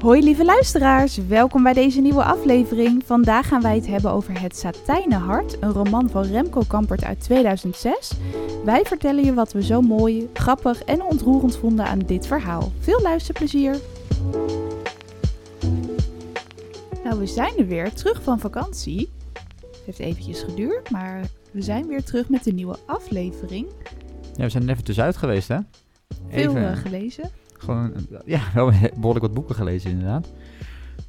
Hoi lieve luisteraars, welkom bij deze nieuwe aflevering. Vandaag gaan wij het hebben over Het Satijnen Hart, een roman van Remco Kampert uit 2006. Wij vertellen je wat we zo mooi, grappig en ontroerend vonden aan dit verhaal. Veel luisterplezier! Nou, we zijn er weer, terug van vakantie. Het heeft eventjes geduurd, maar we zijn weer terug met een nieuwe aflevering. Ja, we zijn er even tussenuit geweest, hè? Veel Even. eh, gelezen. Gewoon, ja, wel behoorlijk wat boeken gelezen, inderdaad.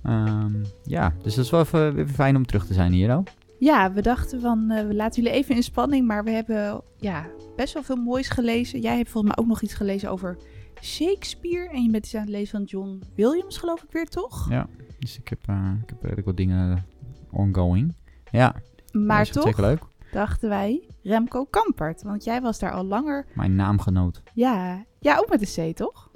Ehm, ja, dus dat is wel even, even fijn om terug te zijn hier, hoor. Ja, we dachten van, eh, we laten jullie even in spanning, maar we hebben ja, best wel veel moois gelezen. Jij hebt volgens mij ook nog iets gelezen over Shakespeare en je bent iets aan het lezen van John Williams, geloof ik weer, toch? Ja, dus ik heb, eh, ik heb redelijk wat dingen ongoing. Ja, maar toch zeker leuk. dachten wij Remco Kampert, want jij was daar al langer. Mijn naamgenoot. Ja, ja ook met een C, toch?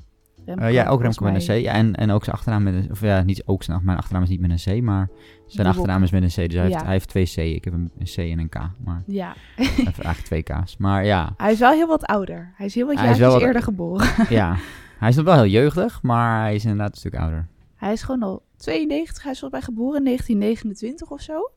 Remco, Eh, ja, ook Remco met een. C. Ja, en, en ook zijn achternaam met een... Of ja, niet ook zijn mijn achternaam is niet met een C, maar zijn achternaam is met een C. Dus hij, heeft, hij heeft twee C. Ik heb een, C en een K. Maar Ja, hij heeft eigenlijk twee K's. Maar ja, hij is wel heel wat ouder. Hij is heel wat Hij jaar wat- eerder geboren. ja. Hij is nog wel heel jeugdig, maar hij is inderdaad een stuk ouder. Hij is gewoon al 92, hij is volgens mij geboren in 1929 of zo.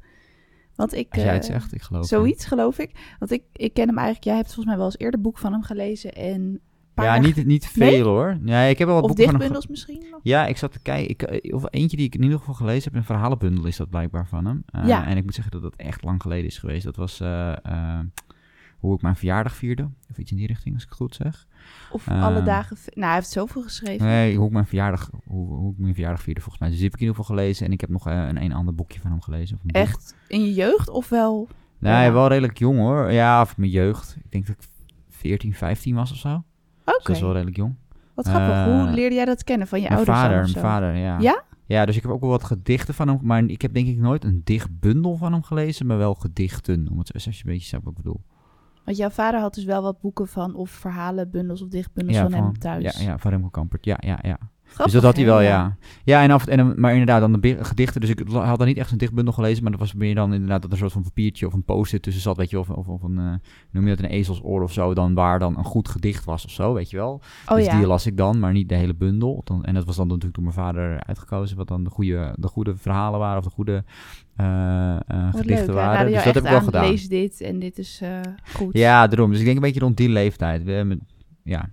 Want ik... Als jij het zegt, ik geloof. Zoiets, geloof ik. Want ik, ik ken hem eigenlijk... Jij hebt volgens mij wel eens eerder boek van hem gelezen. En paar Ja, niet, niet veel Nee? hoor. Ja, ik heb wel wat Of boeken van dichtbundels misschien nog? Ja, ik zat te kijken. Ik, eh, of eentje die ik in ieder geval gelezen heb. Een verhalenbundel is dat blijkbaar van hem. Eh, Ja. En ik moet zeggen dat dat echt lang geleden is geweest. Dat was eh, hoe ik mijn verjaardag vierde. Of iets in die richting, als ik het goed zeg. Of alle dagen... Nou, hij heeft zoveel geschreven. Nee, hoe ik mijn verjaardag, hoe, hoe ik mijn verjaardag vierde volgens mij. Dus die heb ik in ieder geval gelezen. En ik heb nog een een ander boekje van hem gelezen. Of. Echt in je jeugd of wel... Nee, Ja. wel redelijk jong hoor. Ja, of mijn jeugd. Ik denk dat ik 14, 15 was of zo. Oké, Dus dat is wel redelijk jong. wat grappig. Eh, Hoe leerde jij dat kennen van je Mijn ouders vader, mijn vader, ja. Ja? Ja, dus ik heb ook wel wat gedichten van hem, maar ik heb denk ik nooit een dichtbundel van hem gelezen, maar wel gedichten, om het als je een beetje snapt wat ik bedoel. Want jouw vader had dus wel wat boeken van... Of verhalen, bundels of dichtbundels van, hem thuis. Ja, ja, van Remco Kampert. Ja, ja, ja. Grappig, dus dat had hij wel, ja. Ja, en af en maar inderdaad, dan de gedichten. Dus ik had dan niet echt een dichtbundel gelezen, maar dat was meer dan inderdaad dat er een soort van papiertje of een post-it tussen zat, weet je, of, of, of een, eh, noem je dat, een ezelsoor of zo, dan waar dan een goed gedicht was of zo, weet je wel. Oh dus ja. die las ik dan, maar niet de hele bundel. Dan, en dat was dan natuurlijk door mijn vader uitgekozen, wat dan de goede, de goede verhalen waren of de goede eh, eh, gedichten leuk. Waren. Dus dat heb ik wel aan, gedaan. Lees dit en dit is goed. Ja, daarom. Dus ik denk een beetje rond die leeftijd. We hebben, ja,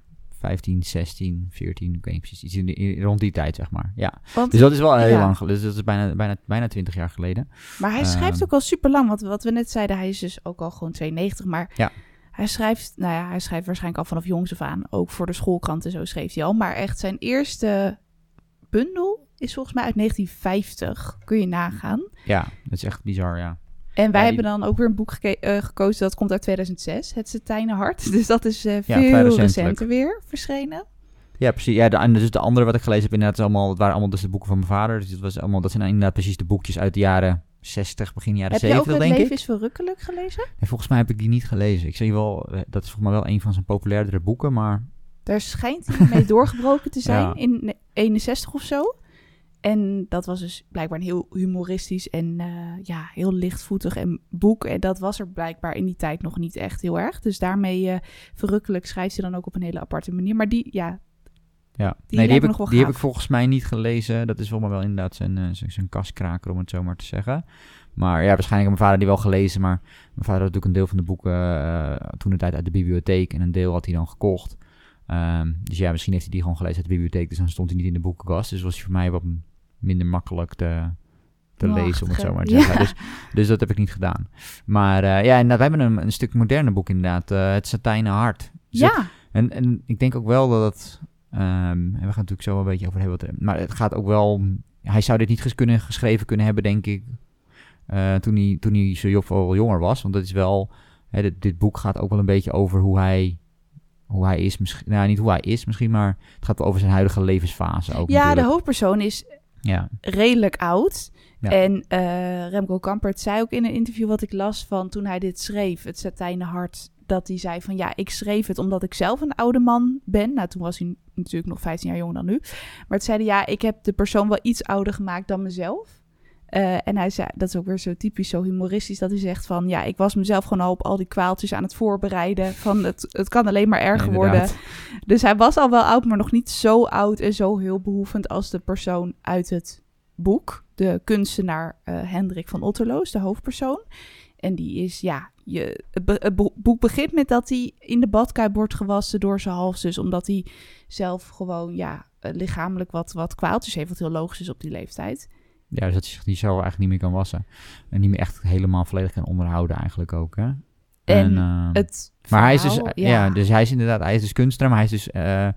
15, 16, 14, ik weet niet precies. Iets in in- rond die tijd, zeg maar. Ja. Want, Dus dat is wel heel Ja. lang geleden. Dus dat is bijna, bijna, bijna 20 jaar geleden. maar hij schrijft Ehm. ook al super lang. Want wat we net zeiden, hij is dus ook al gewoon 92. Maar Ja. hij schrijft, nou ja, hij schrijft waarschijnlijk al vanaf jongs af aan. Ook voor de schoolkrant en zo schreef hij al. Maar echt zijn eerste bundel is volgens mij uit 1950. Kun je nagaan. Ja, dat is echt bizar, ja. En wij Ja, hebben dan ook weer een boek geke- eh, gekozen. Dat komt uit 2006. Het Satijnen Hart. Dus dat is eh, veel recentelijk. recenter weer verschenen. Ja, precies. Ja, de, en dus de andere wat ik gelezen heb, inderdaad, is allemaal, het waren allemaal dus de boeken van mijn vader. Dus het was allemaal, dat zijn inderdaad precies de boekjes uit de jaren 60, begin jaren Heb je ook 70, Het denk leven ik. is verrukkelijk gelezen? En volgens mij heb ik die niet gelezen. Ik zie wel, eh, dat is volgens mij wel een van zijn populairdere boeken, maar Daar schijnt hij mee doorgebroken te zijn Ja. in ne- 61 of zo. En dat was dus blijkbaar een heel humoristisch en eh, ja, heel lichtvoetig en boek. En dat was er blijkbaar in die tijd nog niet echt heel erg. Dus daarmee eh, verrukkelijk schrijft hij dan ook op een hele aparte manier. Maar die, ja, Ja, Die nee, die, heb ik, die heb ik volgens mij niet gelezen. Dat is wel maar wel inderdaad zijn, eh, zijn, zijn kaskraker, om het zo maar te zeggen. Maar ja, waarschijnlijk heeft mijn vader die wel gelezen. Maar mijn vader had natuurlijk een deel van de boeken toen de tijd uit de bibliotheek. En een deel had hij dan gekocht. Ehm, dus ja, misschien heeft hij die gewoon gelezen uit de bibliotheek. Dus dan stond hij niet in de boekenkast. Dus was hij voor mij wat minder makkelijk te, te lezen, om het zo maar te Ja. zeggen. Dus, dus dat heb ik niet gedaan. Maar eh, ja, inderdaad, wij hebben een, een stuk moderner boek inderdaad. eh, het Satijnen Hart. Dus ja, en, en ik denk ook wel dat het. ehm, en we gaan natuurlijk zo een beetje over hebben. Maar het gaat ook wel. Hij zou dit niet ges- kunnen, geschreven kunnen hebben, denk ik. eh, toen, hij, toen hij zo veel jonger was. Want dat is wel. Hè, dit, dit boek gaat ook wel een beetje over hoe hij. Hoe hij is. Misschien, nou, niet hoe hij is misschien, maar het gaat wel over zijn huidige levensfase ook. ja de hoofdpersoon is Ja, redelijk oud. Ja. En eh, Remco Kampert zei ook in een interview wat ik las van toen hij dit schreef, het Satijnen Hart, dat hij zei van ja, ik schreef het omdat ik zelf een oude man ben. Nou, toen was hij natuurlijk nog 15 jaar jonger dan nu. Maar het zeiden ja, ik heb de persoon wel iets ouder gemaakt dan mezelf. Eh, en hij zei, dat is ook weer zo typisch, zo humoristisch, dat hij zegt van... ja, ik was mezelf gewoon al op al die kwaaltjes aan het voorbereiden. Van het, het kan alleen maar erger worden. Dus hij was al wel oud, maar nog niet zo oud en zo heel behoevend... als de persoon uit het boek. De kunstenaar uh, Hendrik van Otterloos, de hoofdpersoon. En die is, ja, je, het, boek begint met dat hij in de badkuip wordt gewassen door zijn halfzus. Omdat hij zelf gewoon, ja, lichamelijk wat, wat kwaaltjes heeft. Wat heel logisch is op die leeftijd. Ja, dus dat hij zich die zo eigenlijk niet meer kan wassen. En niet meer echt helemaal volledig kan onderhouden eigenlijk ook, hè? En, uh, het Maar hij is dus, ja. dus hij is inderdaad, hij is dus kunstenaar, maar hij is dus uh,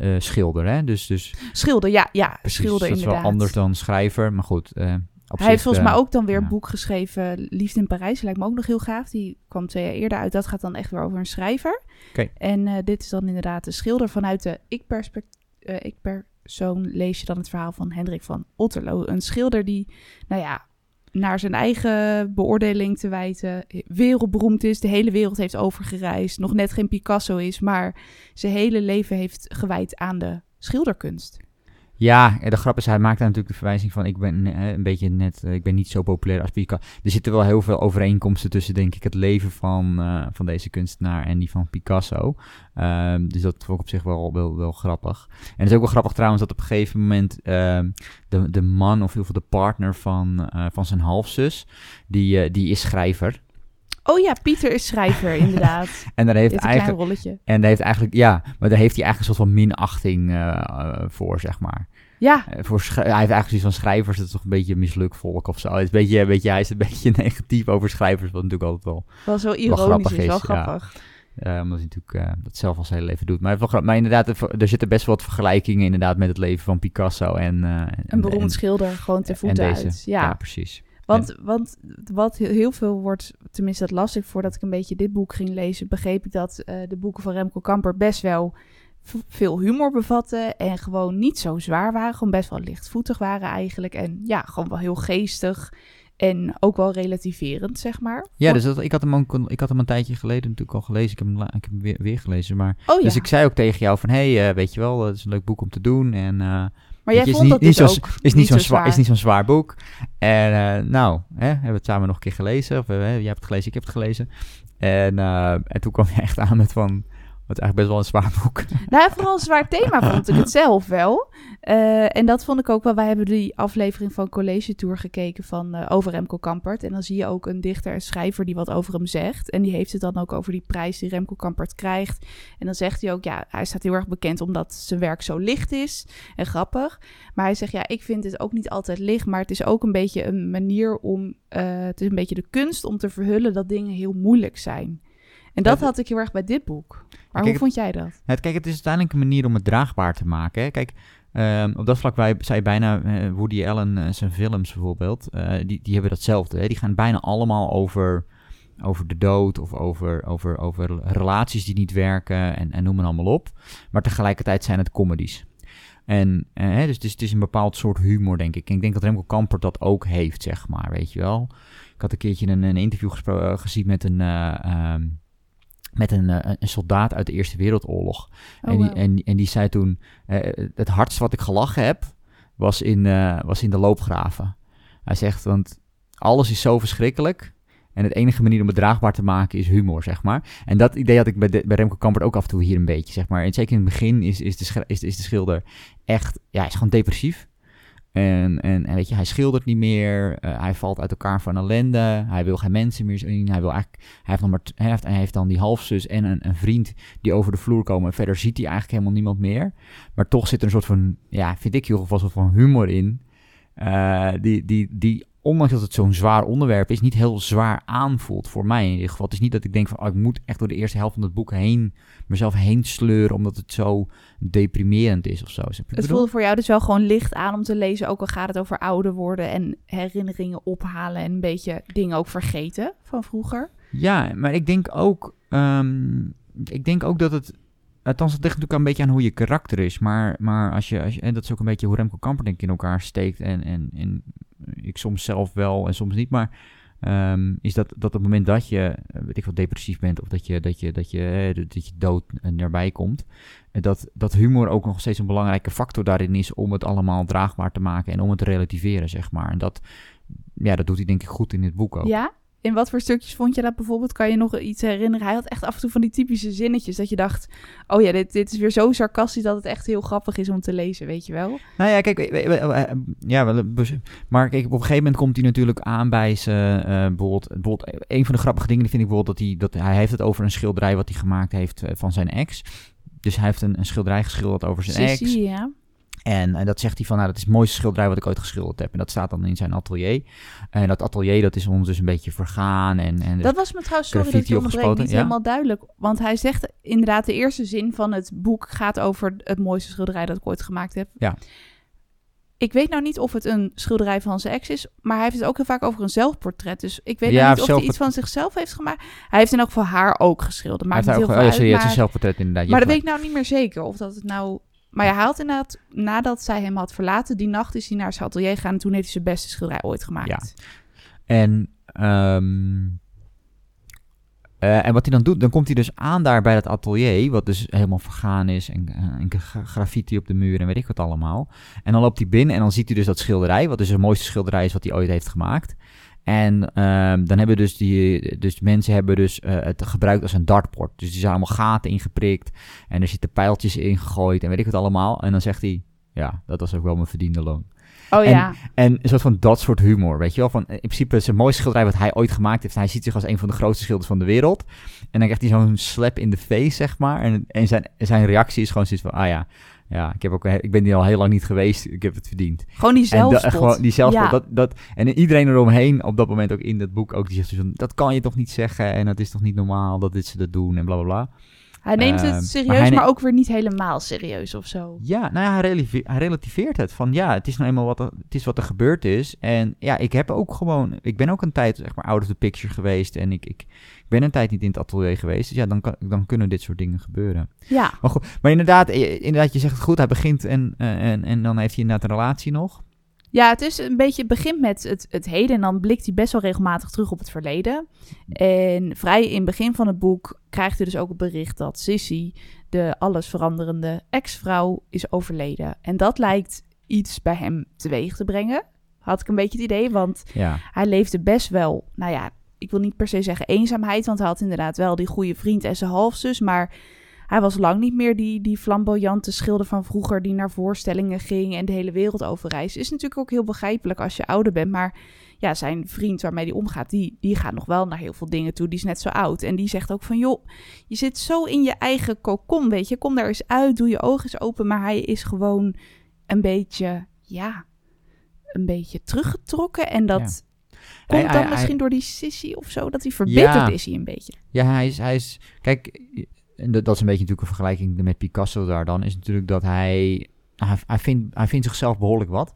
uh, schilder, hè? Dus, dus... Schilder, ja, ja, Precies, schilder dat is wel anders dan schrijver, maar goed. hij heeft volgens mij ook dan weer een boek geschreven, Liefde in Parijs, lijkt me ook nog heel gaaf. Die kwam twee jaar eerder uit. Dat gaat dan echt weer over een schrijver. Okay. En dit is dan inderdaad de schilder vanuit de ik-perspectief. ik per zo'n lees je dan het verhaal van Hendrik van Otterlo. Een schilder die, nou ja, naar zijn eigen beoordeling te wijten, wereldberoemd is, de hele wereld heeft overgereisd, nog net geen Picasso is, maar zijn hele leven heeft gewijd aan de schilderkunst. Ja, de grap is, hij maakt daar natuurlijk de verwijzing van, ik ben een beetje net, eh, ik ben niet zo populair als Picasso. Er zitten wel heel veel overeenkomsten tussen, denk ik, het leven van, van deze kunstenaar en die van Picasso. Um, dus dat vond ik op zich wel, wel, wel grappig. En het is ook wel grappig trouwens dat op een gegeven moment uh, de, de man, of in ieder geval de partner van, van zijn halfzus, die, die is schrijver. Oh ja, Pieter is schrijver, inderdaad. en daar heeft eigenlijk. rolletje. En daar heeft eigenlijk, ja, maar daar heeft hij eigenlijk een soort van minachting uh, voor, zeg maar. Ja. Uh, voor hij heeft eigenlijk zoiets van schrijvers, dat is toch een beetje misluk volk of zo. Het is een beetje, een beetje, hij is een beetje negatief over schrijvers, wat natuurlijk altijd wel. Wel zo ironisch is, wel grappig. Ja. omdat hij natuurlijk dat zelf al zijn hele leven doet. Maar, maar inderdaad, er zitten best wel wat vergelijkingen inderdaad met het leven van Picasso en... een beroemd schilder, gewoon te voeten uit. Ja. ja, precies. Want, want wat heel veel wordt, tenminste dat las ik voordat ik een beetje dit boek ging lezen, begreep ik dat uh, de boeken van Remco Kamper best wel veel humor bevatten en gewoon niet zo zwaar waren, gewoon best wel lichtvoetig waren eigenlijk en ja, gewoon wel heel geestig en ook wel relativerend, zeg maar. Ja, dus dat, ik, had hem ook, ik had hem een tijdje geleden natuurlijk al gelezen. Ik heb hem, ik heb hem weer, weer gelezen. Maar, oh, ja. Dus ik zei ook tegen jou van, hé, hey, uh, weet je wel, het is een leuk boek om te doen. En uh, maar jij vond is niet, dat niet dus ook is niet zo'n zwaar, is niet zo'n zwaar boek. En uh, nou, hè, hebben we het samen nog een keer gelezen. Of uh, jij hebt het gelezen, ik heb het gelezen. En, uh, en toen kwam je echt aan met van... Wat eigenlijk best wel een zwaar boek. Nou, vooral een zwaar thema vond ik het zelf wel. Uh, en dat vond ik ook wel. Wij hebben die aflevering van College Tour gekeken van uh, over Remco Kampert. En dan zie je ook een dichter en schrijver die wat over hem zegt. En die heeft het dan ook over die prijs die Remco Kampert krijgt. En dan zegt hij ook, ja, hij staat heel erg bekend omdat zijn werk zo licht is en grappig. Maar hij zegt, ja, ik vind het ook niet altijd licht, maar het is ook een beetje een manier om, uh, het is een beetje de kunst om te verhullen dat dingen heel moeilijk zijn. En dat had ik heel erg bij dit boek. Maar hoe vond jij dat? Het, kijk, het is uiteindelijk een manier om het draagbaar te maken. Hè? Kijk, um, op dat vlak wij, zei bijna uh, Woody Allen uh, zijn films bijvoorbeeld. Uh, die, die hebben datzelfde. Hè? Die gaan bijna allemaal over, over de dood of over, over, over relaties die niet werken en, en noem maar allemaal op. Maar tegelijkertijd zijn het comedies. En uh, dus het is, het is, een bepaald soort humor, denk ik. En ik denk dat Remco Kamper dat ook heeft, zeg maar, weet je wel. Ik had een keertje een, een interview gezien met een... Um, met een, eh, een, soldaat uit de Eerste Wereldoorlog. Oh, en, die, en, en die zei toen: uh, Het hardst wat ik gelachen heb, was in, uh, was in de loopgraven. Hij zegt: Want alles is zo verschrikkelijk. En het enige manier om het draagbaar te maken is humor, zeg maar. En dat idee had ik bij, de, bij Remco Kampert ook af en toe hier een beetje, zeg maar. En zeker in het begin is, is, de, is, is de schilder echt, ja, is gewoon depressief. En, en, en, weet je, hij schildert niet meer. Uh, hij valt uit elkaar van ellende. Hij wil geen mensen meer zien. Hij, wil eigenlijk, hij, heeft, nog maar hij, heeft, hij heeft dan die halfzus en een, een, vriend die over de vloer komen. Verder ziet hij eigenlijk helemaal niemand meer. Maar toch zit er een soort van, ja, vind ik ieder geval, van humor in. Uh, die, die, die ondanks dat het zo'n zwaar onderwerp is, niet heel zwaar aanvoelt voor mij in ieder geval. Het is niet dat ik denk van, oh, ik moet echt door de eerste helft van het boek heen, mezelf heen sleuren, omdat het zo deprimerend is of zo. Het voelde voor jou dus wel gewoon licht aan om te lezen, ook al gaat het over ouder worden en herinneringen ophalen en een beetje dingen ook vergeten van vroeger. Ja, maar ik denk ook, um, ik denk ook dat het Althans, het ligt natuurlijk een beetje aan hoe je karakter is. Maar, maar als je, als je, en dat is ook een beetje hoe Remco Kamper denk ik in elkaar steekt. En, en, en ik soms zelf wel en soms niet. Maar Ehm, is dat, dat op het moment dat je, eh, weet ik wat, depressief bent of dat je, dat je, dat je, eh, dat je dood erbij komt, eh, dat, dat humor ook nog steeds een belangrijke factor daarin is om het allemaal draagbaar te maken en om het te relativeren, zeg maar. En dat, ja, dat doet hij denk ik goed in dit boek ook. Ja? In wat voor stukjes vond je dat bijvoorbeeld? Kan je nog iets herinneren? Hij had echt af en toe van die typische zinnetjes dat je dacht... oh ja, dit, dit is weer zo sarcastisch dat het echt heel grappig is om te lezen, weet je wel? Nou ja, kijk, ja, maar kijk, op een gegeven moment komt hij natuurlijk aan bij zijn... Uh, bijvoorbeeld, bijvoorbeeld, een van de grappige dingen vind ik bijvoorbeeld dat hij... Dat, hij heeft het over een schilderij wat hij gemaakt heeft eh, van zijn ex. Dus hij heeft een, een schilderij geschilderd over zijn ex. ja. En, en, dat zegt hij van, nou, dat is het mooiste schilderij wat ik ooit geschilderd heb. En dat staat dan in zijn atelier. En dat atelier, dat is ons dus een beetje vergaan. En, en dat was me trouwens, sorry dat onderbreek, niet helemaal duidelijk. Want hij zegt inderdaad, de eerste zin van het boek gaat over het mooiste schilderij dat ik ooit gemaakt heb. Ja. Ik weet nou niet of het een schilderij van zijn ex is, maar hij heeft het ook heel vaak over een zelfportret. Dus ik weet nou niet of hij iets van zichzelf heeft gemaakt. Hij heeft in elk geval haar ook geschilderd. Maar hij heeft ook, heel veel oh, uit, zelfportret inderdaad. Maar dat weet ik nou niet meer zeker of dat het nou maar hij haalt inderdaad, nadat zij hem had verlaten, die nacht is hij naar zijn atelier gegaan en toen heeft hij zijn beste schilderij ooit gemaakt. Ja. En, um, uh, en wat hij dan doet, dan komt hij dus aan daar bij dat atelier, wat dus helemaal vergaan is en, uh, en graffiti op de muur en weet ik wat allemaal. En dan loopt hij binnen en dan ziet hij dus dat schilderij, wat dus het mooiste schilderij is wat hij ooit heeft gemaakt. En um, dan hebben dus die, dus mensen hebben dus uh, het gebruikt als een dartport. Dus die zijn allemaal gaten ingeprikt en er zitten pijltjes in gegooid en weet ik wat allemaal. En dan zegt hij, ja, dat was ook wel mijn verdiende loon. Oh en, ja. En een soort van dat soort humor, weet je wel. Van, in principe is het mooiste schilderij wat hij ooit gemaakt heeft. Hij ziet zich als een van de grootste schilders van de wereld. En dan krijgt hij zo'n slap in de face, zeg maar. En, en zijn, zijn reactie is gewoon zoiets van, ah ja, ja, ik, heb ook, ik ben hier al heel lang niet geweest. Ik heb het verdiend. Gewoon die zelfspot. En, gewoon die zelfspot. Dat, dat, en iedereen eromheen op dat moment ook in dat boek ook. Die zegt dat kan je toch niet zeggen. En dat is toch niet normaal dat dit ze dat doen en bla bla bla. Hij neemt het ehm, serieus, maar, ook weer niet helemaal serieus of zo. Ja, nou ja, hij, hij relativeert het. Van ja, het is nou eenmaal wat er, het is wat er gebeurd is. En ja, ik heb ook gewoon, ik ben ook een tijd zeg maar out of the picture geweest. En ik, ik, ben een tijd niet in het atelier geweest. Dus ja, dan, kan, dan kunnen dit soort dingen gebeuren. Ja. Maar, goed, maar inderdaad, inderdaad, je zegt het goed. Hij begint en, eh, en, en dan heeft hij inderdaad een relatie nog. Ja, het is een beetje, het begint met het, het heden en dan blikt hij best wel regelmatig terug op het verleden. En vrij in het begin van het boek krijgt hij dus ook het bericht dat Sissy, de allesveranderende ex-vrouw, is overleden. En dat lijkt iets bij hem teweeg te brengen. Had ik een beetje het idee, want ja. hij leefde best wel, nou ja, ik wil niet per se zeggen eenzaamheid, want hij had inderdaad wel die goede vriend en zijn halfzus, maar hij was lang niet meer die, die flamboyante schilder van vroeger die naar voorstellingen ging en de hele wereld overreisde. Is natuurlijk ook heel begrijpelijk als je ouder bent, maar ja, zijn vriend waarmee hij omgaat, die, die gaat nog wel naar heel veel dingen toe. Die is net zo oud. En die zegt ook van, joh, je zit zo in je eigen kokon, weet je. Kom daar eens uit, doe je ogen eens open. Maar hij is gewoon een beetje, ja, een beetje teruggetrokken. En dat komt dan misschien door die sissy of zo, dat hij verbitterd is hij een beetje. Ja, hij is, hij is, kijk, en dat, is een beetje natuurlijk een vergelijking met Picasso daar dan, is natuurlijk dat hij, hij, hij, vindt, hij vindt zichzelf behoorlijk wat.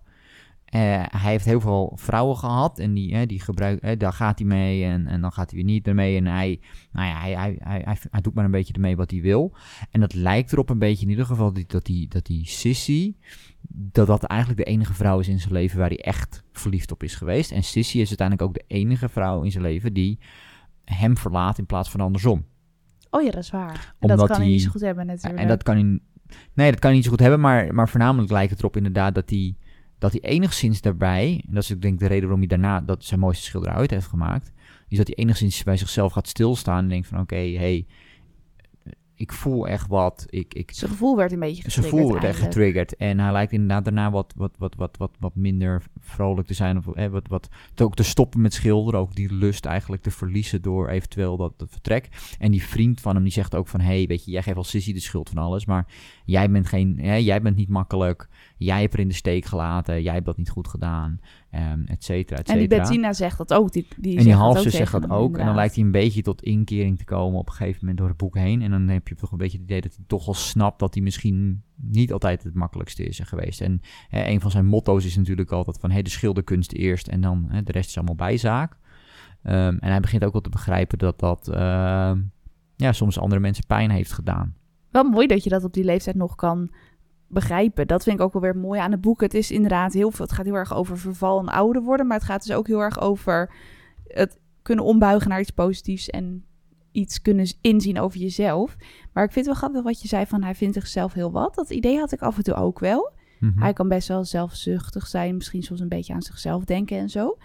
Uh, hij heeft heel veel vrouwen gehad en die, die gebruikt, daar gaat hij mee en, en dan gaat hij weer niet ermee. En hij, nou ja, hij, hij, hij, hij, doet maar een beetje ermee wat hij wil. En dat lijkt erop een beetje in ieder geval dat, dat, die, dat die Sissy, dat dat eigenlijk de enige vrouw is in zijn leven waar hij echt verliefd op is geweest. En Sissy is uiteindelijk ook de enige vrouw in zijn leven die hem verlaat in plaats van andersom. Oh ja, dat is waar. En dat kan hij niet zo goed hebben natuurlijk. En dat kan hij, nee, dat kan hij niet zo goed hebben, maar, maar voornamelijk lijkt het erop inderdaad dat hij, dat hij enigszins daarbij, en dat is ik denk de reden waarom hij daarna dat zijn mooiste schilderij uit heeft gemaakt, is dat hij enigszins bij zichzelf gaat stilstaan en denkt van oké, hey, ik voel echt wat. Ik, ik, zijn gevoel werd een beetje getriggerd. Zijn gevoel werd echt getriggerd. En hij lijkt inderdaad daarna wat, wat, wat, wat, wat, wat minder vrolijk te zijn. Of hè, wat, wat, te, ook te stoppen met schilderen. Ook die lust eigenlijk te verliezen door eventueel dat, dat vertrek. En die vriend van hem die zegt ook van... Hé, hey, weet je, jij geeft al Sissy de schuld van alles. Maar jij bent, geen, hè, jij bent niet makkelijk. Jij hebt er in de steek gelaten. Jij hebt dat niet goed gedaan. Um, et cetera, et En die Bettina zegt dat ook. Die, die en die halfzus zegt dat ook. En dan lijkt hij een beetje tot inkering te komen op een gegeven moment door het boek heen. En dan heb je toch een beetje het idee dat hij toch wel snapt dat hij misschien niet altijd het makkelijkste is geweest. En een van zijn motto's is natuurlijk altijd van hey, de schilderkunst eerst en dan de rest is allemaal bijzaak. Um, en hij begint ook wel te begrijpen dat dat uh, ja, soms andere mensen pijn heeft gedaan. Wel mooi dat je dat op die leeftijd nog kan begrijpen. Dat vind ik ook wel weer mooi aan het boek. Het is inderdaad heel veel. Het gaat heel erg over verval en ouder worden. Maar het gaat dus ook heel erg over het kunnen ombuigen naar iets positiefs en iets kunnen inzien over jezelf. Maar ik vind het wel grappig wat je zei van hij vindt zichzelf heel wat. Dat idee had ik af en toe ook wel. Mhm. Hij kan best wel zelfzuchtig zijn, misschien soms een beetje aan zichzelf denken en zo.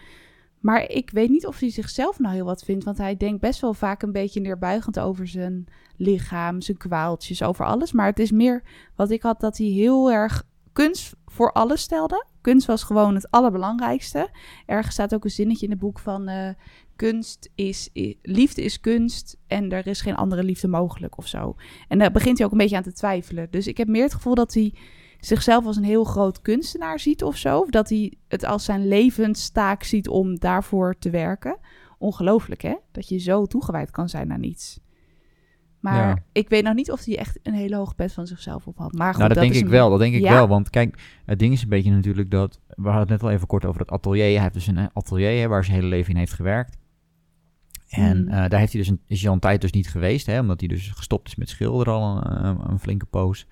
Maar ik weet niet of hij zichzelf nou heel wat vindt, want hij denkt best wel vaak een beetje neerbuigend over zijn lichaam, zijn kwaaltjes, over alles. Maar het is meer wat ik had dat hij heel erg kunst voor alles stelde. Kunst was gewoon het allerbelangrijkste. Ergens staat ook een zinnetje in het boek van eh, kunst is, i- liefde is kunst en er is geen andere liefde mogelijk of zo. En daar begint hij ook een beetje aan te twijfelen. Dus ik heb meer het gevoel dat hij zichzelf als een heel groot kunstenaar ziet of zo. Of dat hij het als zijn levenstaak ziet om daarvoor te werken. Ongelooflijk hè, dat je zo toegewijd kan zijn aan iets. Maar Ja. ik weet nog niet of hij echt een hele hoge pet van zichzelf op had. Maar goed, nou, dat, denk is ik een- wel. Dat denk ik Ja. wel. Want kijk, het ding is een beetje natuurlijk dat... We hadden het net al even kort over het atelier. Hij heeft dus een atelier hè, waar zijn hele leven in heeft gewerkt. En Mhm. eh, daar heeft hij dus een, is hij al een tijd dus niet geweest. Hè, omdat hij dus gestopt is met schilderen al een, een, een flinke poos.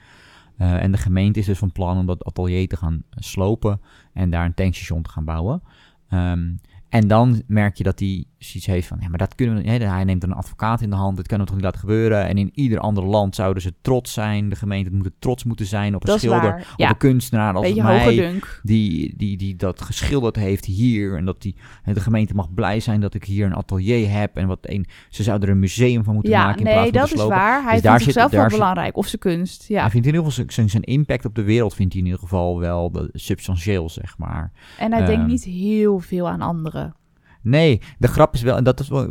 Eh, en de gemeente is dus van plan om dat atelier te gaan slopen. En daar een tankstation te gaan bouwen. Ehm, en dan merk je dat hij zoiets heeft van, ja, maar dat kunnen we, hè, hij neemt een advocaat in de hand, dit kunnen we toch niet laten gebeuren. En in ieder ander land zouden ze trots zijn, de gemeente moet trots moeten zijn op een Dat schilder, op Ja, een kunstenaar als beetje mij, die, die, die dat geschilderd heeft hier. En dat die, de gemeente mag blij zijn dat ik hier een atelier heb. En wat een, ze zouden er een museum van moeten Ja, maken in nee, plaats van dat is slopen. waar. Hij Dus vindt zichzelf wel belangrijk. Of zijn kunst, ja. Hij vindt in ieder geval zijn, zijn impact op de wereld vindt hij in ieder geval wel substantieel, zeg maar. En hij denkt Ehm. niet heel veel aan anderen. Nee, de grap is wel, en dat is wel,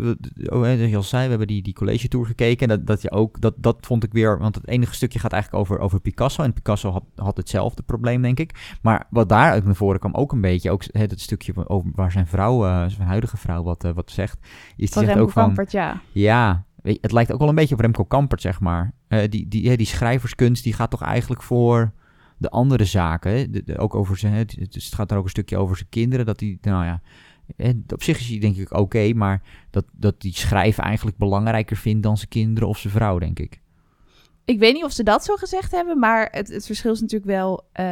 oh, zoals je al zei, we hebben die, die college tour gekeken. En dat, dat je ook, dat, dat vond ik weer, want het enige stukje gaat eigenlijk over, over Picasso. En Picasso had, had hetzelfde probleem, denk ik. Maar wat daar ook naar voren kwam, ook een beetje, ook het, het stukje over, waar zijn vrouw, eh, zijn huidige vrouw, wat, eh, wat zegt. Is Van die zegt Remco ook van, Kampert, ja. ja, weet het lijkt ook wel een beetje op Remco Kampert, zeg maar. Eh, die, die, die schrijverskunst, die gaat toch eigenlijk voor de andere zaken. De- de- ook over zijn, het, het gaat er ook een stukje over zijn kinderen. Dat die, nou ja, hè, op zich is hij denk ik oké, maar dat, dat die schrijven eigenlijk belangrijker vindt dan zijn kinderen of zijn vrouw, denk ik. Ik weet niet of ze dat zo gezegd hebben, maar het, het verschil is natuurlijk wel... eh,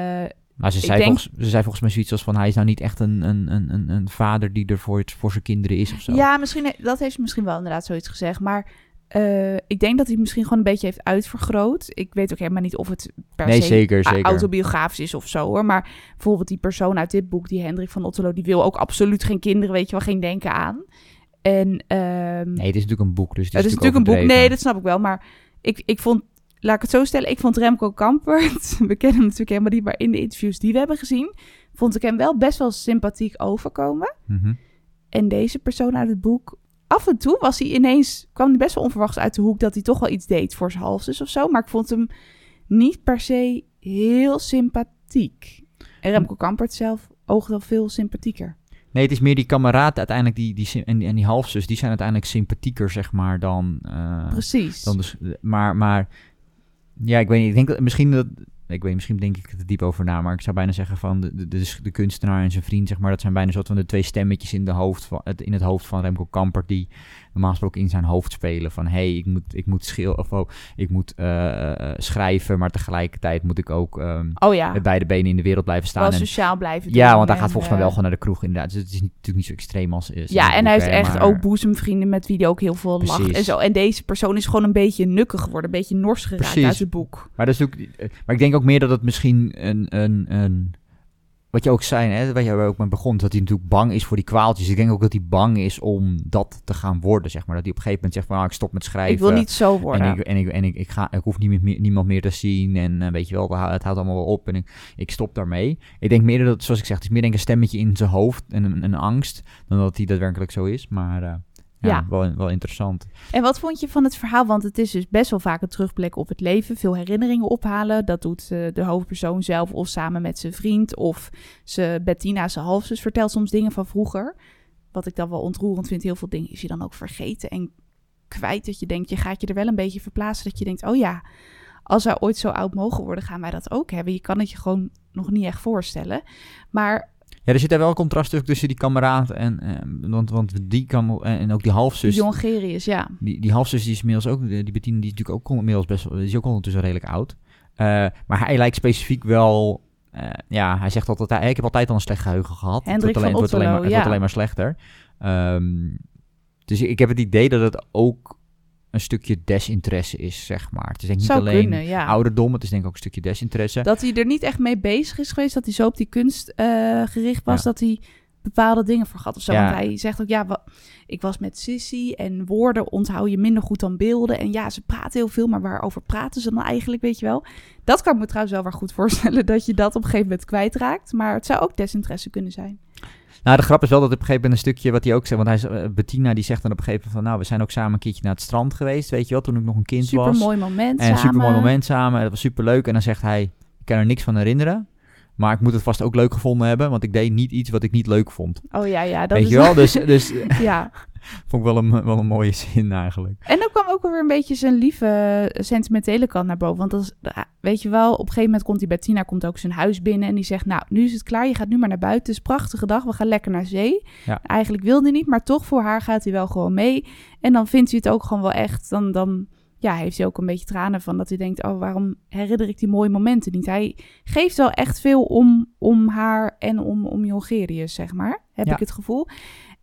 Maar ze zei, denk- volgens, ze zei volgens mij zoiets als van... hij is nou niet echt een, een, een, een, vader die er voor, het, voor zijn kinderen is of zo. ja, misschien, dat heeft ze misschien wel inderdaad zoiets gezegd. Maar eh, ik denk dat hij het misschien gewoon een beetje heeft uitvergroot. Ik weet ook helemaal niet of het per nee, se zeker, a- zeker. autobiografisch is of zo hoor. Maar bijvoorbeeld die persoon uit dit boek, die Hendrik van Otterlo, die wil ook absoluut geen kinderen, weet je wel, geen denken aan. En ehm, Nee, het is natuurlijk een boek, dus het het is, is natuurlijk een boek. Nee, dat snap ik wel. Maar ik, ik vond, laat ik het zo stellen, ik vond Remco Kampert, we kennen hem natuurlijk helemaal niet, maar in de interviews die we hebben gezien, vond ik hem wel best wel sympathiek overkomen. Mhm. En deze persoon uit het boek, af en toe was hij ineens, kwam hij best wel onverwachts uit de hoek dat hij toch wel iets deed voor zijn halszus of zo. Maar ik vond hem niet per se heel sympathiek. En Remco Kampert zelf oogt wel veel sympathieker. Nee, het is meer die kameraad uiteindelijk, die, die, en, en die halfzus, die zijn uiteindelijk sympathieker, zeg maar, dan... eh, Precies. dan dus, maar, maar, ja, ik weet niet, ik denk dat misschien dat... Ik weet, misschien denk ik er diep over na, maar ik zou bijna zeggen van de, de, de, kunstenaar en zijn vriend, zeg maar, dat zijn bijna soort van de twee stemmetjes in, de hoofd van, in het hoofd van Remco Kampert, die normaal gesproken in zijn hoofd spelen van, hé, hey, ik moet, ik moet, schil, of, oh, ik moet eh, eh, schrijven, maar tegelijkertijd moet ik ook ehm, oh ja, met beide benen in de wereld blijven staan. wel En, sociaal blijven ja, want hij gaat volgens mij wel eh, gewoon naar de kroeg inderdaad. Dus het is natuurlijk niet zo extreem als is. Ja, en hij heeft echt maar... ook boezemvrienden met wie hij ook heel veel lacht en zo. En deze persoon is gewoon een beetje nukkig geworden, een beetje nors geraakt Precies. uit het boek. Maar, dat is ook, eh, maar ik denk ook meer dat het misschien een, een, een wat je ook zei, hè, waar je ook mee begon, dat hij natuurlijk bang is voor die kwaaltjes. Ik denk ook dat hij bang is om dat te gaan worden, zeg maar. Dat hij op een gegeven moment zegt van, ah, ik stop met schrijven. Ik wil niet zo worden. En, ik, en, ik, en ik, ik, ga, ik hoef niet meer, niemand meer te zien. En eh, weet je wel, het houdt allemaal wel op. En ik, ik stop daarmee. Ik denk meer dat, zoals ik zeg, het is meer denk ik een stemmetje in zijn hoofd en een, een angst. Dan dat hij daadwerkelijk zo is. Maar eh, ja, Ja. Wel, wel interessant. En wat vond je van het verhaal? Want het is dus best wel vaak een terugblik op het leven. Veel herinneringen ophalen. Dat doet eh, de hoofdpersoon zelf of samen met zijn vriend. Of ze, Bettina, zijn halfzus, vertelt soms dingen van vroeger. Wat ik dan wel ontroerend vind. Heel veel dingen is je dan ook vergeten en kwijt. Dat je denkt, je gaat je er wel een beetje verplaatsen. Dat je denkt, oh ja, als wij ooit zo oud mogen worden, gaan wij dat ook hebben. Je kan het je gewoon nog niet echt voorstellen. Maar Ja, er zit daar wel een contrast tussen- tussen die kameraad en... eh, want, want die kan... En, en ook die halfzus... Jongerius, ja. Die, die halfzus die is inmiddels ook, die Bettine die is natuurlijk ook inmiddels best wel, die is ook ondertussen redelijk oud. Eh, maar hij lijkt specifiek wel, eh, ja, hij zegt altijd, hij, ik heb altijd al een slecht geheugen gehad. Hendrik het wordt alleen, van het wordt alleen, maar, wordt alleen maar slechter. Ehm, dus ik heb het idee dat het ook een stukje desinteresse is, zeg maar. Het is denk ik niet Zou alleen kunnen, ja. ouderdom, het is denk ik ook een stukje desinteresse. Dat hij er niet echt mee bezig is geweest, dat hij zo op die kunst eh, gericht was, Ja. dat hij bepaalde dingen vergat of zo. Ja. Want hij zegt ook, ja, ik was met Sissy en woorden onthoud je minder goed dan beelden. En ja, ze praten heel veel, maar waarover praten ze dan eigenlijk, weet je wel? Dat kan ik me trouwens wel weer goed voorstellen, dat je dat op een gegeven moment kwijtraakt. Maar het zou ook desinteresse kunnen zijn. Nou, de grap is wel dat op een gegeven moment een stukje wat hij ook zegt, want hij, eh, Bettina die zegt dan op een gegeven moment van, nou, we zijn ook samen een keertje naar het strand geweest, weet je wel, toen ik nog een kind Super was. mooi moment En samen. een super mooi moment samen. Dat was super leuk. En dan zegt hij: Ik kan er niks van herinneren. Maar ik moet het vast ook leuk gevonden hebben. Want ik deed niet iets wat ik niet leuk vond. Oh ja, ja. Dat Weet is je wel? Dus, dus eh, ja. vond ik wel een, wel een mooie zin eigenlijk. En dan kwam ook weer een beetje zijn lieve, eh, sentimentele kant naar boven. Want dat is, ah, weet je wel, op een gegeven moment komt hij bij Tina, komt ook zijn huis binnen. En die zegt, nou, nu is het klaar, je gaat nu maar naar buiten. Het is een prachtige dag, we gaan lekker naar zee. Ja. Eigenlijk wilde hij niet, maar toch voor haar gaat hij wel gewoon mee. En dan vindt hij het ook gewoon wel echt, dan, dan ja, heeft hij ook een beetje tranen van dat hij denkt, oh, waarom herinner ik die mooie momenten niet? Hij geeft wel echt veel om, om haar en om, om Jongerius, zeg maar, heb Ja. ik het gevoel.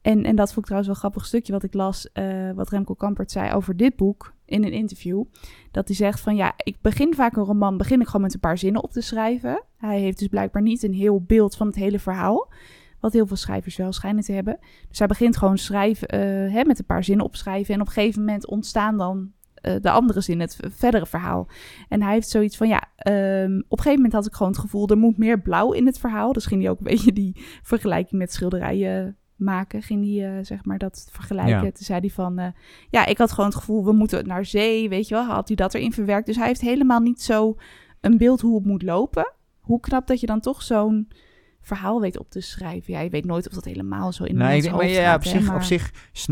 En, en dat vond ik trouwens wel een grappig stukje wat ik las, eh, wat Remco Kampert zei over dit boek in een interview. Dat hij zegt van ja, ik begin vaak een roman, begin ik gewoon met een paar zinnen op te schrijven. Hij heeft dus blijkbaar niet een heel beeld van het hele verhaal. Wat heel veel schrijvers wel schijnen te hebben. Dus hij begint gewoon schrijven, eh, hè, met een paar zinnen opschrijven. En op een gegeven moment ontstaan dan de andere zinnen, het verdere verhaal. En hij heeft zoiets van ja, ehm, op een gegeven moment had ik gewoon het gevoel, er moet meer blauw in het verhaal. Dus ging hij ook een beetje die vergelijking met schilderijen maken. Ging hij eh, zeg maar dat vergelijken. Ja. Toen zei hij van eh, ja, ik had gewoon het gevoel, we moeten naar zee, weet je wel. Had hij dat erin verwerkt. Dus hij heeft helemaal niet zo een beeld hoe het moet lopen. Hoe knap dat je dan toch zo'n verhaal weet op te schrijven. Ja, je weet nooit of dat helemaal zo in ik denk, maar hoofd ja, op zich, maar- op zich,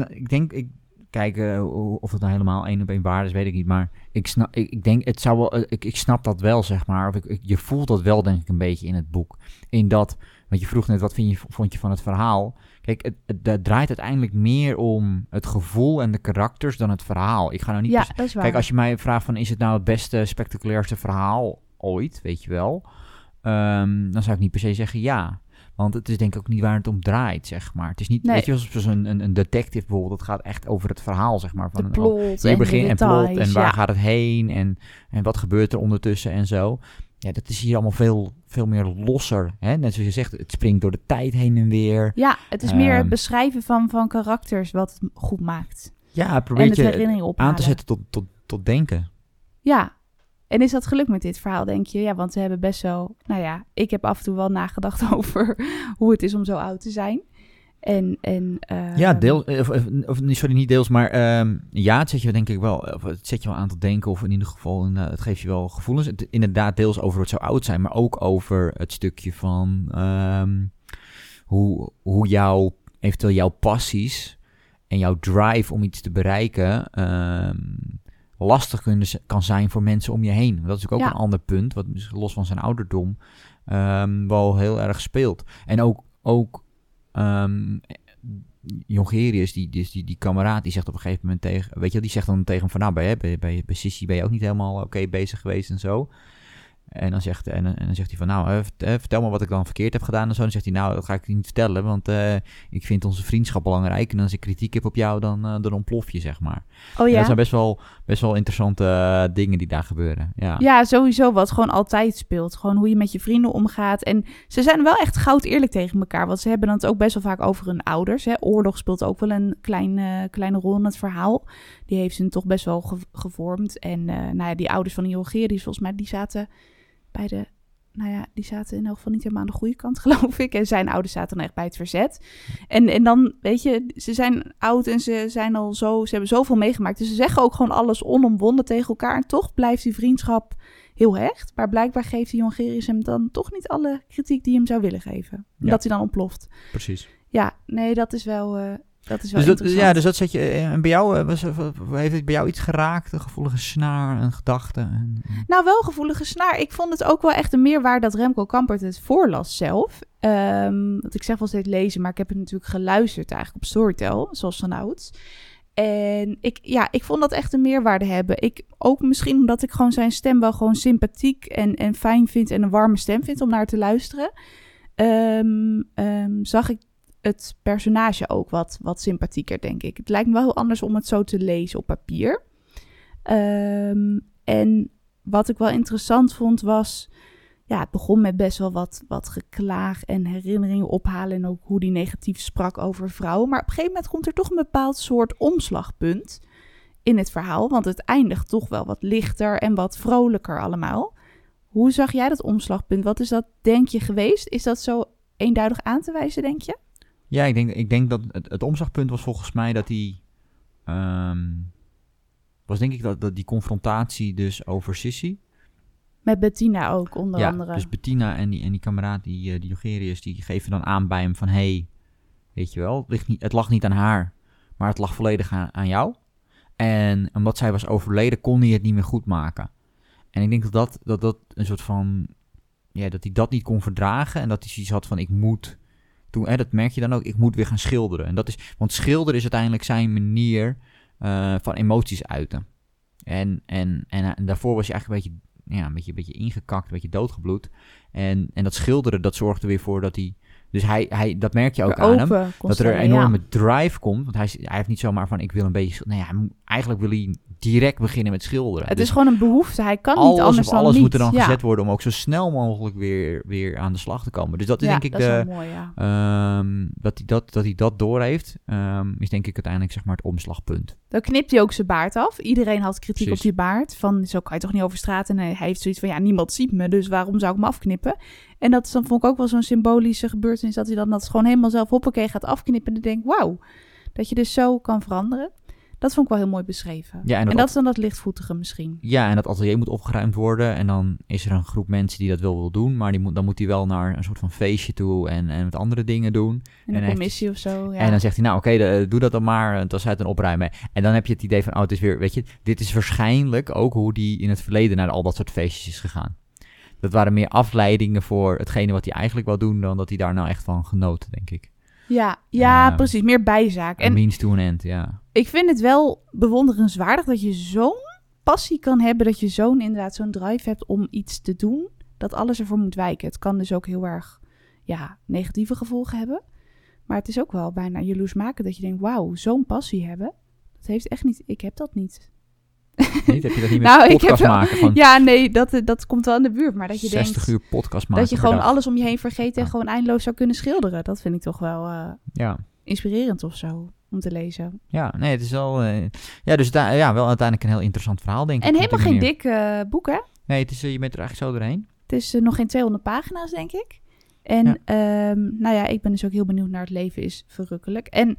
ik denk, ik, kijk, eh, of het nou helemaal één op één waar is, weet ik niet. Maar ik, snap, ik, ik denk, het zou wel, eh, ik, ik snap dat wel, zeg maar. Of ik, ik- je voelt dat wel, denk ik, een beetje in het boek. In dat, want je vroeg net, wat vind je, vond je van het verhaal? Kijk, het, het, het draait uiteindelijk meer om het gevoel en de karakters dan het verhaal. Ik ga nou niet Ja, per- dat is waar. Kijk, als je mij vraagt van is het nou het beste, spectaculairste verhaal ooit, weet je wel, ehm, dan zou ik niet per se zeggen ja. Want het is denk ik ook niet waar het om draait, zeg maar. Het is niet, Nee. weet je, zoals een, een, een detective bijvoorbeeld, dat gaat echt over het verhaal, zeg maar. Van plot Weer en begin en plot en waar ja. gaat het heen en, en wat gebeurt er ondertussen en zo. Ja, dat is hier allemaal veel, veel meer losser. Hè? Net zoals je zegt, het springt door de tijd heen en weer. Ja, het is meer het Ehm, beschrijven van, van karakters wat het goed maakt. Ja, probeer je aan te zetten tot, tot, tot denken. Ja. En is dat gelukt met dit verhaal, denk je? Ja, want we hebben best wel... Nou ja, ik heb af en toe wel nagedacht over hoe het is om zo oud te zijn. En... en ehm, Ja, deel, eh, of, of, sorry, niet deels, maar ehm, ja, het zet je denk ik wel, of het zet je wel aan tot denken, of in ieder geval, eh, het geeft je wel gevoelens. Het, inderdaad, deels over het zo oud zijn, maar ook over het stukje van ehm, hoe, hoe jouw, eventueel jouw passies en jouw drive om iets te bereiken lastig kunnen, kan zijn voor mensen om je heen. Dat is natuurlijk ook Ja. een ander punt, wat misschien los van zijn ouderdom ehm, wel heel erg speelt. En ook, ook ehm, Jongerius, die, dus die, die kameraad, die zegt op een gegeven moment tegen, weet je wel, die zegt dan tegen hem van, nou, bij, bij, bij, bij Sissy ben je ook niet helemaal oké bezig geweest en zo. En dan, zegt, en, en dan zegt hij van, nou, eh, eh, vertel me wat ik dan verkeerd heb gedaan en zo. Dan zegt hij, nou, dat ga ik niet vertellen, want eh, ik vind onze vriendschap belangrijk. En als ik kritiek heb op jou, dan, dan ontplof je, zeg maar. Oh Ja, dat zijn best wel, best wel interessante dingen die daar gebeuren. Ja. Ja, sowieso wat gewoon altijd speelt. Gewoon hoe je met je vrienden omgaat. En ze zijn wel echt goud eerlijk tegen elkaar. Want ze hebben het ook best wel vaak over hun ouders. Hè. Oorlog speelt ook wel een klein, eh, kleine rol in het verhaal. Die heeft ze toch best wel ge- gevormd. En nou ja, die ouders van die Jongerius, volgens mij, die zaten bij de... Nou ja, die zaten in elk geval niet helemaal aan de goede kant, geloof ik. En zijn ouders zaten dan echt bij het verzet. En, en dan, weet je, ze zijn oud en ze zijn al zo... Ze hebben zoveel meegemaakt. Dus ze zeggen ook gewoon alles onomwonden tegen elkaar. En toch blijft die vriendschap heel hecht. Maar blijkbaar geeft die Jongerius hem dan toch niet alle kritiek die hem zou willen geven. Ja. Dat hij dan ontploft. precies. Ja, nee, dat is wel, eh, dat is wel Dus dat, ja, dus dat zet je. eh, En bij jou, eh, was, heeft het bij jou iets geraakt? Een gevoelige snaar, een gedachte? Nou, wel gevoelige snaar. Ik vond het ook wel echt een meerwaarde dat Remco Kampert het voorlas zelf. Ehm want ik zeg wel steeds lezen, maar ik heb het natuurlijk geluisterd eigenlijk op Storytel, zoals vanouds. En ik, ja, ik vond dat echt een meerwaarde hebben. Ik, ook misschien omdat ik gewoon zijn stem wel gewoon sympathiek en, en fijn vind en een warme stem vind om naar te luisteren. Ehm, ehm, zag ik het personage ook wat, wat sympathieker, denk ik. Het lijkt me wel heel anders om het zo te lezen op papier. Ehm, en wat ik wel interessant vond was... Ja, het begon met best wel wat, wat geklaag en herinneringen ophalen... en ook hoe die negatief sprak over vrouwen. Maar op een gegeven moment komt er toch een bepaald soort omslagpunt in het verhaal. Want het eindigt toch wel wat lichter en wat vrolijker allemaal. Hoe zag jij dat omslagpunt? Wat is dat, denk je, geweest? Is dat zo eenduidig aan te wijzen, denk je? Ja, ik denk, ik denk dat het, het omslagpunt was volgens mij dat die... ehm, was denk ik dat, dat die confrontatie dus over Sissy. Met Bettina ook, onder ja, andere. dus Bettina en die, en die kameraad, die, eh, die die geven dan aan bij hem van... hey, weet je wel, het, ligt niet, het lag niet aan haar, maar het lag volledig aan, aan jou. En omdat zij was overleden, kon hij het niet meer goed maken. En ik denk dat dat, dat, dat een soort van... Ja, dat hij dat niet kon verdragen en dat hij zoiets had van ik moet... Toen, hè, dat merk je dan ook, ik moet weer gaan schilderen. En dat is, want schilderen is uiteindelijk zijn manier eh, van emoties uiten. En, en, en, en daarvoor was je eigenlijk een beetje, ja, een beetje, een beetje ingekakt, een beetje doodgebloed. En, en dat schilderen, dat zorgde weer voor dat hij... Dus hij, hij, dat merk je ook aan hem. open Dat er een ja. enorme drive komt. Want hij, hij heeft niet zomaar van, ik wil een beetje... Nee, hij moet- eigenlijk wil hij direct beginnen met schilderen. Het Dus is gewoon een behoefte. Hij kan niet alles anders dan alles niet. moet er dan ja. gezet worden... om ook zo snel mogelijk weer, weer aan de slag te komen. Dus dat is ja, denk ik dat de... is mooi, ja. Ehm, dat, hij dat, dat hij dat doorheeft, ehm, is denk ik uiteindelijk zeg maar het omslagpunt. Dan knipt hij ook zijn baard af. Iedereen had kritiek Precies. op die baard. Van, zo kan je toch niet over straat. En hij heeft zoiets van, ja, niemand ziet me. Dus waarom zou ik me afknippen? En dat is dan, vond ik ook wel zo'n symbolische gebeurtenis. Dat hij dan dat gewoon helemaal zelf hoppakee gaat afknippen. En dan denk ik, wauw. Dat je dus zo kan veranderen. Dat vond ik wel heel mooi beschreven. Ja, en en dat, is dan dat lichtvoetige misschien. ja, en dat atelier moet opgeruimd worden. En dan is er een groep mensen die dat wel wil doen. Maar die moet, dan moet hij wel naar een soort van feestje toe en, en met andere dingen doen. In En een heeft- commissie of zo. Ja. En dan zegt hij, nou oké, eh, doe dat dan maar. En dan is het een opruimen. En dan heb je het idee van, oh, het is weer, weet je, dit is waarschijnlijk ook hoe die in het verleden naar al dat soort feestjes is gegaan. Dat waren meer afleidingen voor hetgene wat hij eigenlijk wou doen, dan dat hij daar nou echt van genoten, denk ik. ja, ja Ja. precies. Meer bijzaak. En En means to an end, ja. Ik vind het wel bewonderenswaardig dat je zo'n passie kan hebben. Dat je zo'n inderdaad zo'n drive hebt om iets te doen. Dat alles ervoor moet wijken. Het kan dus ook heel erg ja, negatieve gevolgen hebben. Maar het is ook wel bijna jaloers maken dat je denkt: wauw, zo'n passie hebben. Dat heeft echt niet. Ik heb dat niet. Niet? Heb je dat niet met Nou, ik heb podcast wel- maken? Gewoon Ja, nee, dat, dat komt wel in de buurt. Maar dat je 60 denkt uur podcast maken dat je gewoon dag. alles om je heen vergeet en Ja. gewoon eindeloos zou kunnen schilderen. Dat vind ik toch wel eh, Ja. inspirerend of zo om te lezen. ja, nee, het is wel... eh, ja, dus daar, ja, wel uiteindelijk een heel interessant verhaal, denk ik. En helemaal geen dik eh, boek, hè? Nee, het is, eh, je bent er eigenlijk zo doorheen. Het is nog geen 200 pagina's, denk ik. En Ja. ehm, nou ja, ik ben dus ook heel benieuwd naar het leven is verrukkelijk. En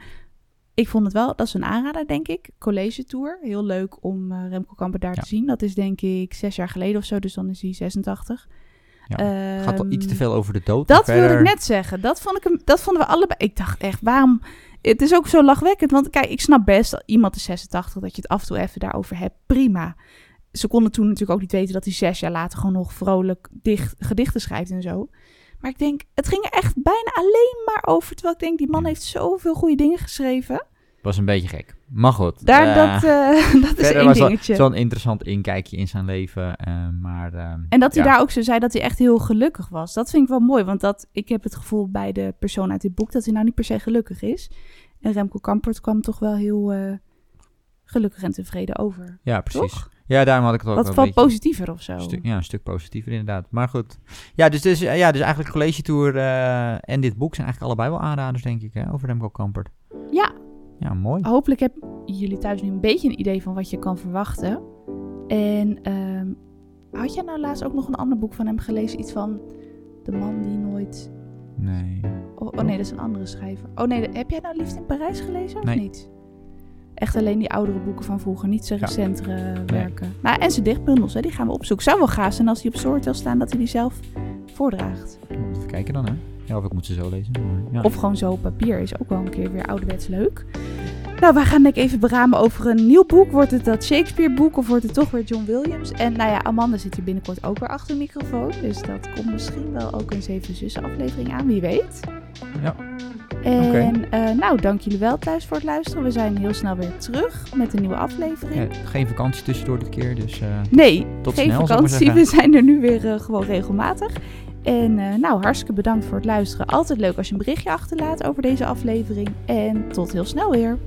ik vond het wel, dat is een aanrader, denk ik. College Tour. Heel leuk om Remco Kamper daar Ja. te zien. Dat is denk ik zes jaar geleden of zo, dus dan is hij 86. Ja. Het gaat wel iets te Ehm, veel over de dood. Dat wilde ik net zeggen. Dat, vond ik hem, dat vonden we allebei. Ik dacht echt, waarom... Het is ook zo lachwekkend. Want kijk, ik snap best, dat iemand is 86, dat je het af en toe even daarover hebt. Prima. Ze konden toen natuurlijk ook niet weten dat hij zes jaar later gewoon nog vrolijk dicht, gedichten schrijft en zo. Maar ik denk, het ging er echt bijna alleen maar over. Terwijl ik denk, die man heeft zoveel goede dingen geschreven. Was een beetje gek. Maar goed. Daar, eh, dat, eh, dat is één wel- dingetje. Zo'n interessant inkijkje in zijn leven. eh, maar, En dat hij daar ook zo zei dat hij echt heel gelukkig was. Dat vind ik wel mooi, want dat, ik heb het gevoel bij de persoon uit dit boek dat hij nou niet per se gelukkig is. En Remco Kampert kwam toch wel heel gelukkig en tevreden over. Ja, precies. Toch? Ja, daarom had ik het ook Wat wel een beetje... positiever of zo. Een stuk, ja, een stuk positiever inderdaad. Maar goed. Ja, dus, dus, ja, dus eigenlijk College Tour en dit boek zijn eigenlijk allebei wel aanraders, denk ik, hè, over Remco Kampert. Ja, Ja, mooi. hopelijk hebben jullie thuis nu een beetje een idee van wat je kan verwachten. En ehm, had jij nou laatst ook nog een ander boek van hem gelezen? Iets van De man die nooit... Nee. Oh, oh nee, dat is een andere schrijver. Oh nee, heb jij nou Liefde in Parijs gelezen of Nee. niet? Echt alleen die oudere boeken van vroeger, niet zijn Ja. recentere werken. Nou, en zijn dichtbundels, hè, die gaan we opzoeken. Zou wel gaaf zijn als die op Storytel staan, dat hij die zelf voordraagt. Even kijken dan, hè. Ja, of ik moet ze zo lezen. maar ja. Of gewoon zo op papier is ook wel een keer weer ouderwets leuk. Nou, we gaan denk ik even beramen over een nieuw boek. Wordt het dat Shakespeare-boek of wordt het toch weer John Williams? En nou ja, Amanda zit hier binnenkort ook weer achter de microfoon. Dus dat komt misschien wel ook een Zeven Zussen aflevering aan, wie weet. Ja. En eh, nou, dank jullie wel thuis voor het luisteren. We zijn heel snel weer terug met een nieuwe aflevering. Ja, geen vakantie tussendoor dit keer, dus... eh, Nee, Tot geen snel, vakantie. We zijn er nu weer eh, gewoon regelmatig. En uh, nou, hartstikke bedankt voor het luisteren. Altijd leuk als je een berichtje achterlaat over deze aflevering. En tot heel snel weer.